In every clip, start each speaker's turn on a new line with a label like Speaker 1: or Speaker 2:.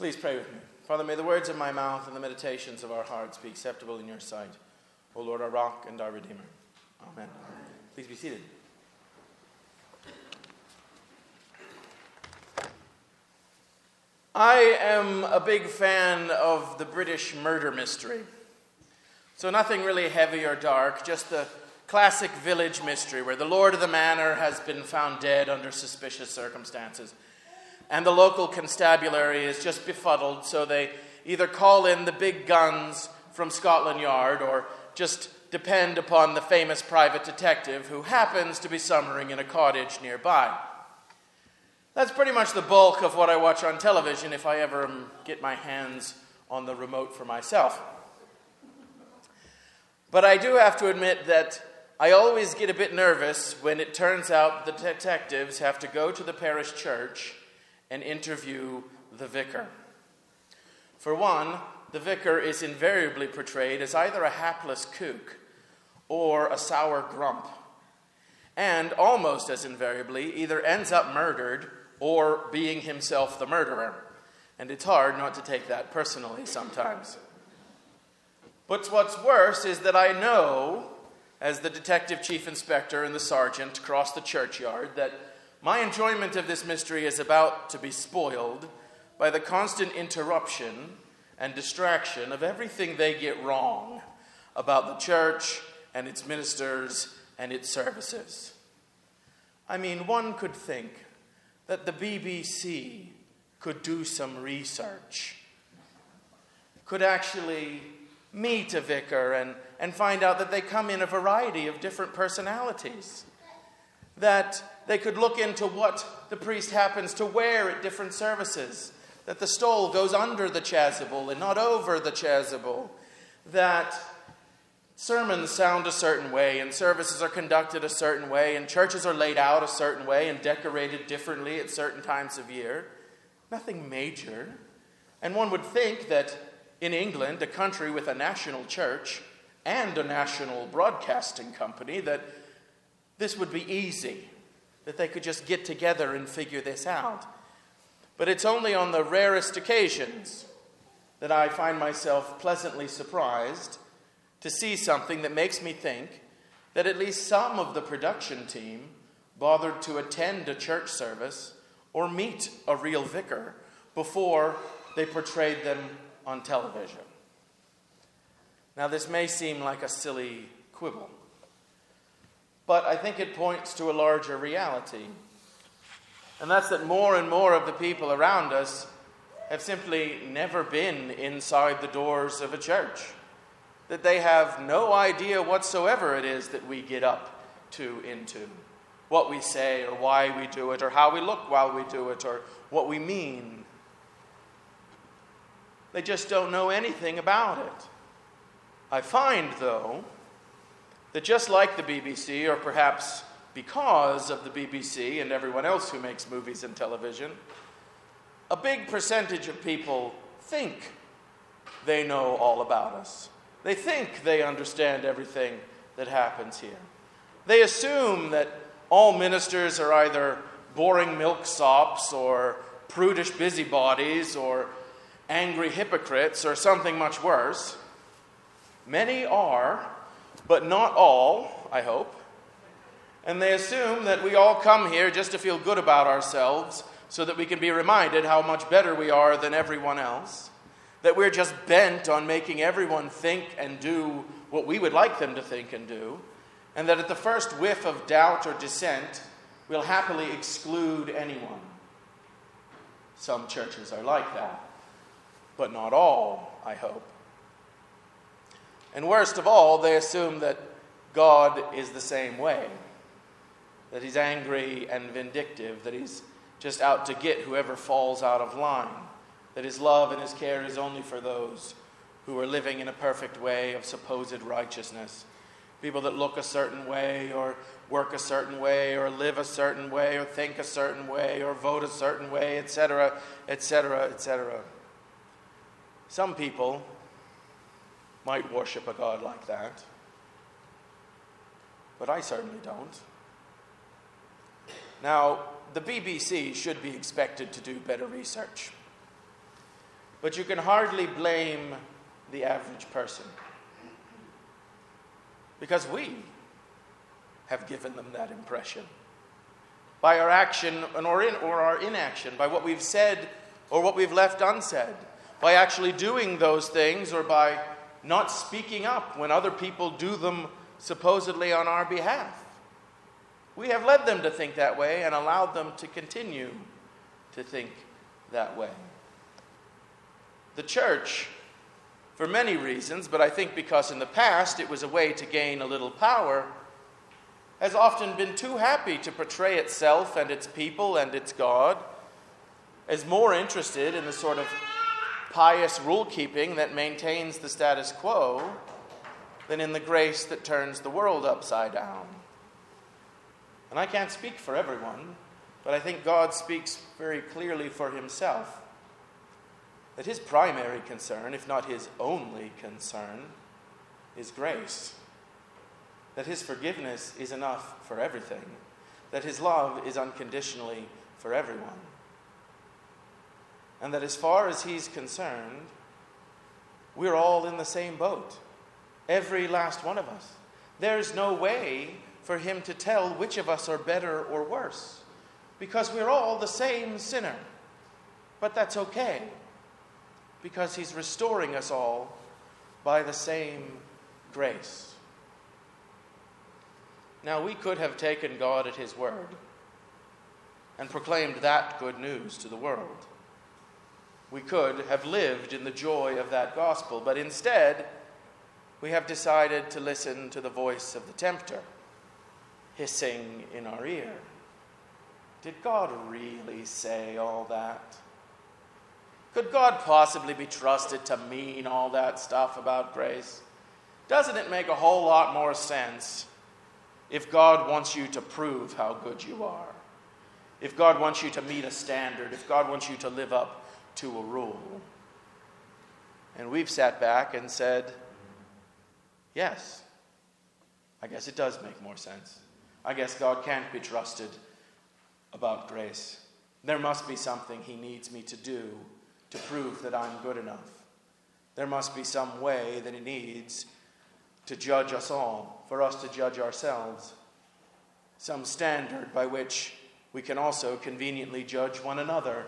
Speaker 1: Please pray with me. Father, may the words of my mouth and the meditations of our hearts be acceptable in your sight. O Lord, our rock and our redeemer. Amen. Please be seated. I am a big fan of the British murder mystery. So, nothing really heavy or dark, just the classic village mystery where the lord of the manor has been found dead under suspicious circumstances. And the local constabulary is just befuddled, so they either call in the big guns from Scotland Yard or just depend upon the famous private detective who happens to be summering in a cottage nearby. That's pretty much the bulk of what I watch on television if I ever get my hands on the remote for myself. But I do have to admit that I always get a bit nervous when it turns out the detectives have to go to the parish church and interview the vicar. For one, the vicar is invariably portrayed as either a hapless kook or a sour grump, and almost as invariably either ends up murdered or being himself the murderer. And it's hard not to take that personally sometimes. But what's worse is that I know, as the detective chief inspector and the sergeant cross the churchyard, that my enjoyment of this mystery is about to be spoiled by the constant interruption and distraction of everything they get wrong about the church and its ministers and its services. I mean, one could think that the BBC could do some research, could actually meet a vicar and, and find out that they come in a variety of different personalities, that they could look into what the priest happens to wear at different services, that the stole goes under the chasuble and not over the chasuble, that sermons sound a certain way, and services are conducted a certain way, and churches are laid out a certain way and decorated differently at certain times of year. Nothing major. And one would think that in England, a country with a national church and a national broadcasting company, that this would be easy, that they could just get together and figure this out. But it's only on the rarest occasions that I find myself pleasantly surprised to see something that makes me think that at least some of the production team bothered to attend a church service or meet a real vicar before they portrayed them on television. Now, this may seem like a silly quibble, but I think it points to a larger reality. And that's that more and more of the people around us have simply never been inside the doors of a church that they have no idea whatsoever it is that we get up to into. What we say, or why we do it, or how we look while we do it, or what we mean. They just don't know anything about it. I find, though, that just like the BBC, or perhaps because of the BBC and everyone else who makes movies and television, a big percentage of people think they know all about us. They think they understand everything that happens here. They assume that all ministers are either boring milksops or prudish busybodies or angry hypocrites or something much worse. Many are, but not all, I hope. And they assume that we all come here just to feel good about ourselves so that we can be reminded how much better we are than everyone else that we're just bent on making everyone think and do what we would like them to think and do, and that at the first whiff of doubt or dissent, we'll happily exclude anyone. Some churches are like that, but not all, I hope. And worst of all, they assume that God is the same way, that He's angry and vindictive, that He's just out to get whoever falls out of line that his love and his care is only for those who are living in a perfect way of supposed righteousness. People that look a certain way, or work a certain way, or live a certain way, or think a certain way, or vote a certain way, etc., etc., etc. Some people might worship a God like that, but I certainly don't. Now, the BBC should be expected to do better research. but you can hardly blame the average person. Because we have given them that impression. By our action or, in, or our inaction, by what we've said or what we've left unsaid, by actually doing those things or by not speaking up when other people do them supposedly on our behalf. We have led them to think that way and allowed them to continue to think that way. The church, for many reasons, but I think because in the past it was a way to gain a little power, has often been too happy to portray itself and its people and its God as more interested in the sort of pious rule keeping that maintains the status quo than in the grace that turns the world upside down. And I can't speak for everyone, but I think God speaks very clearly for himself that his primary concern, if not his only concern, is grace. That His forgiveness is enough for everything, that His love is unconditionally for everyone, and that as far as He's concerned, we're all in the same boat, every last one of us. There's no way for Him to tell which of us are better or worse, because we're all the same sinner. But that's okay, because He's restoring us all by the same grace. Now, we could have taken God at His word and proclaimed that good news to the world. We could have lived in the joy of that gospel, but instead, we have decided to listen to the voice of the tempter hissing in our ear. Did God really say all that? Could God possibly be trusted to mean all that stuff about grace? Doesn't it make a whole lot more sense if God wants you to prove how good you are, if God wants you to meet a standard, if God wants you to live up to a rule. And we've sat back and said, yes, I guess it does make more sense. I guess God can't be trusted about grace. There must be something He needs me to do to prove that I'm good enough. There must be some way that He needs to judge us all, for us to judge ourselves, some standard by which we can also conveniently judge one another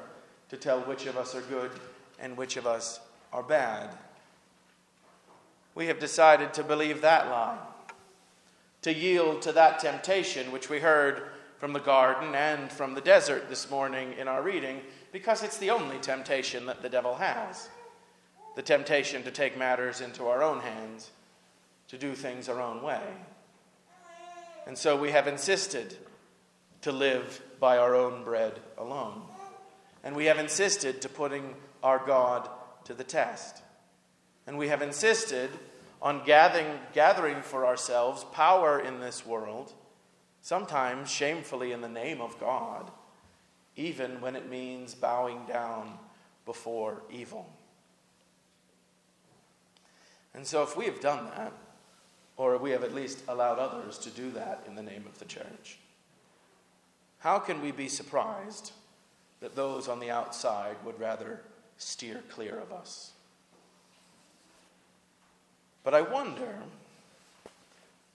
Speaker 1: to tell which of us are good and which of us are bad. We have decided to believe that lie, to yield to that temptation which we heard from the garden and from the desert this morning in our reading, because it's the only temptation that the devil has the temptation to take matters into our own hands to do things our own way. And so we have insisted to live by our own bread alone. And we have insisted to putting our God to the test. And we have insisted on gathering, gathering for ourselves power in this world, sometimes shamefully in the name of God, even when it means bowing down before evil. And so, if we have done that, or we have at least allowed others to do that in the name of the church. How can we be surprised that those on the outside would rather steer clear of us? But I wonder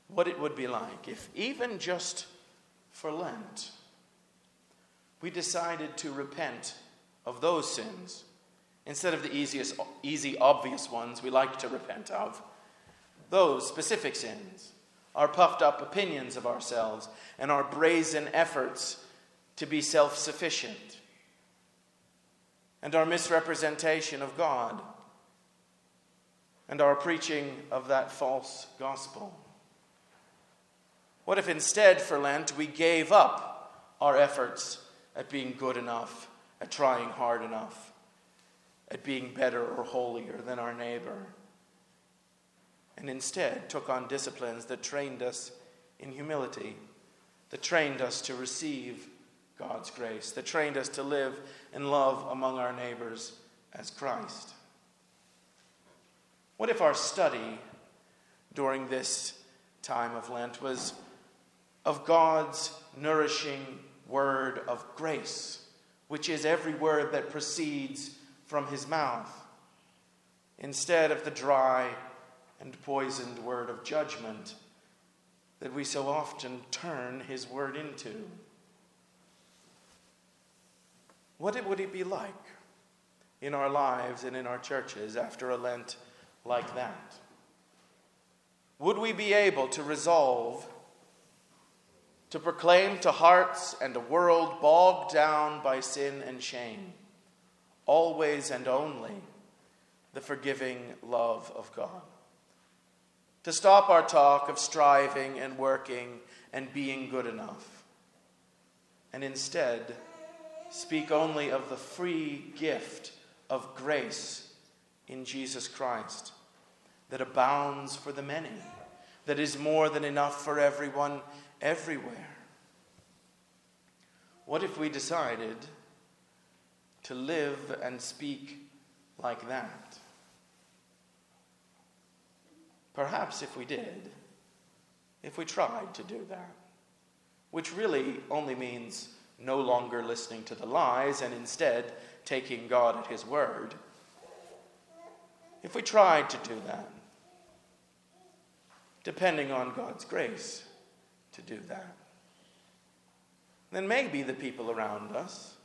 Speaker 1: what it would be like if, even just for Lent, we decided to repent of those sins instead of the easiest, easy, obvious ones we like to repent of those specific sins, our puffed up opinions of ourselves, and our brazen efforts to be self sufficient, and our misrepresentation of God, and our preaching of that false gospel. What if instead for Lent we gave up our efforts at being good enough, at trying hard enough, at being better or holier than our neighbor? and instead took on disciplines that trained us in humility, that trained us to receive God's grace, that trained us to live and love among our neighbors as Christ. What if our study during this time of Lent was of God's nourishing word of grace, which is every word that proceeds from his mouth? instead of the dry and poisoned word of judgment that we so often turn his word into. What would it be like in our lives and in our churches after a Lent like that? Would we be able to resolve to proclaim to hearts and a world bogged down by sin and shame, always and only the forgiving love of God? To stop our talk of striving and working and being good enough, and instead speak only of the free gift of grace in Jesus Christ that abounds for the many, that is more than enough for everyone everywhere. What if we decided to live and speak like that? Perhaps if we did, if we tried to do that, which really only means no longer listening to the lies and instead taking God at His word, if we tried to do that, depending on God's grace to do that, then maybe the people around us,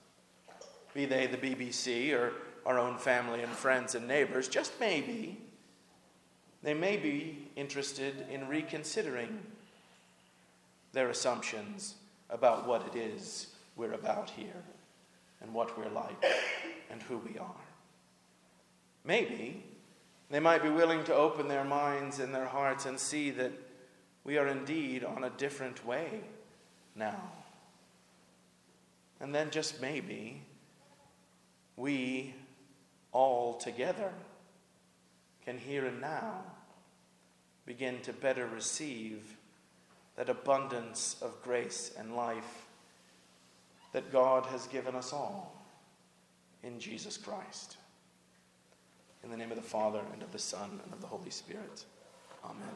Speaker 1: be they the BBC or our own family and friends and neighbors, just maybe, they may be interested in reconsidering their assumptions about what it is we're about here and what we're like and who we are. Maybe they might be willing to open their minds and their hearts and see that we are indeed on a different way now. And then just maybe we all together can here and now begin to better receive that abundance of grace and life that God has given us all in Jesus Christ. In the name of the Father, and of the Son, and of the Holy Spirit. Amen.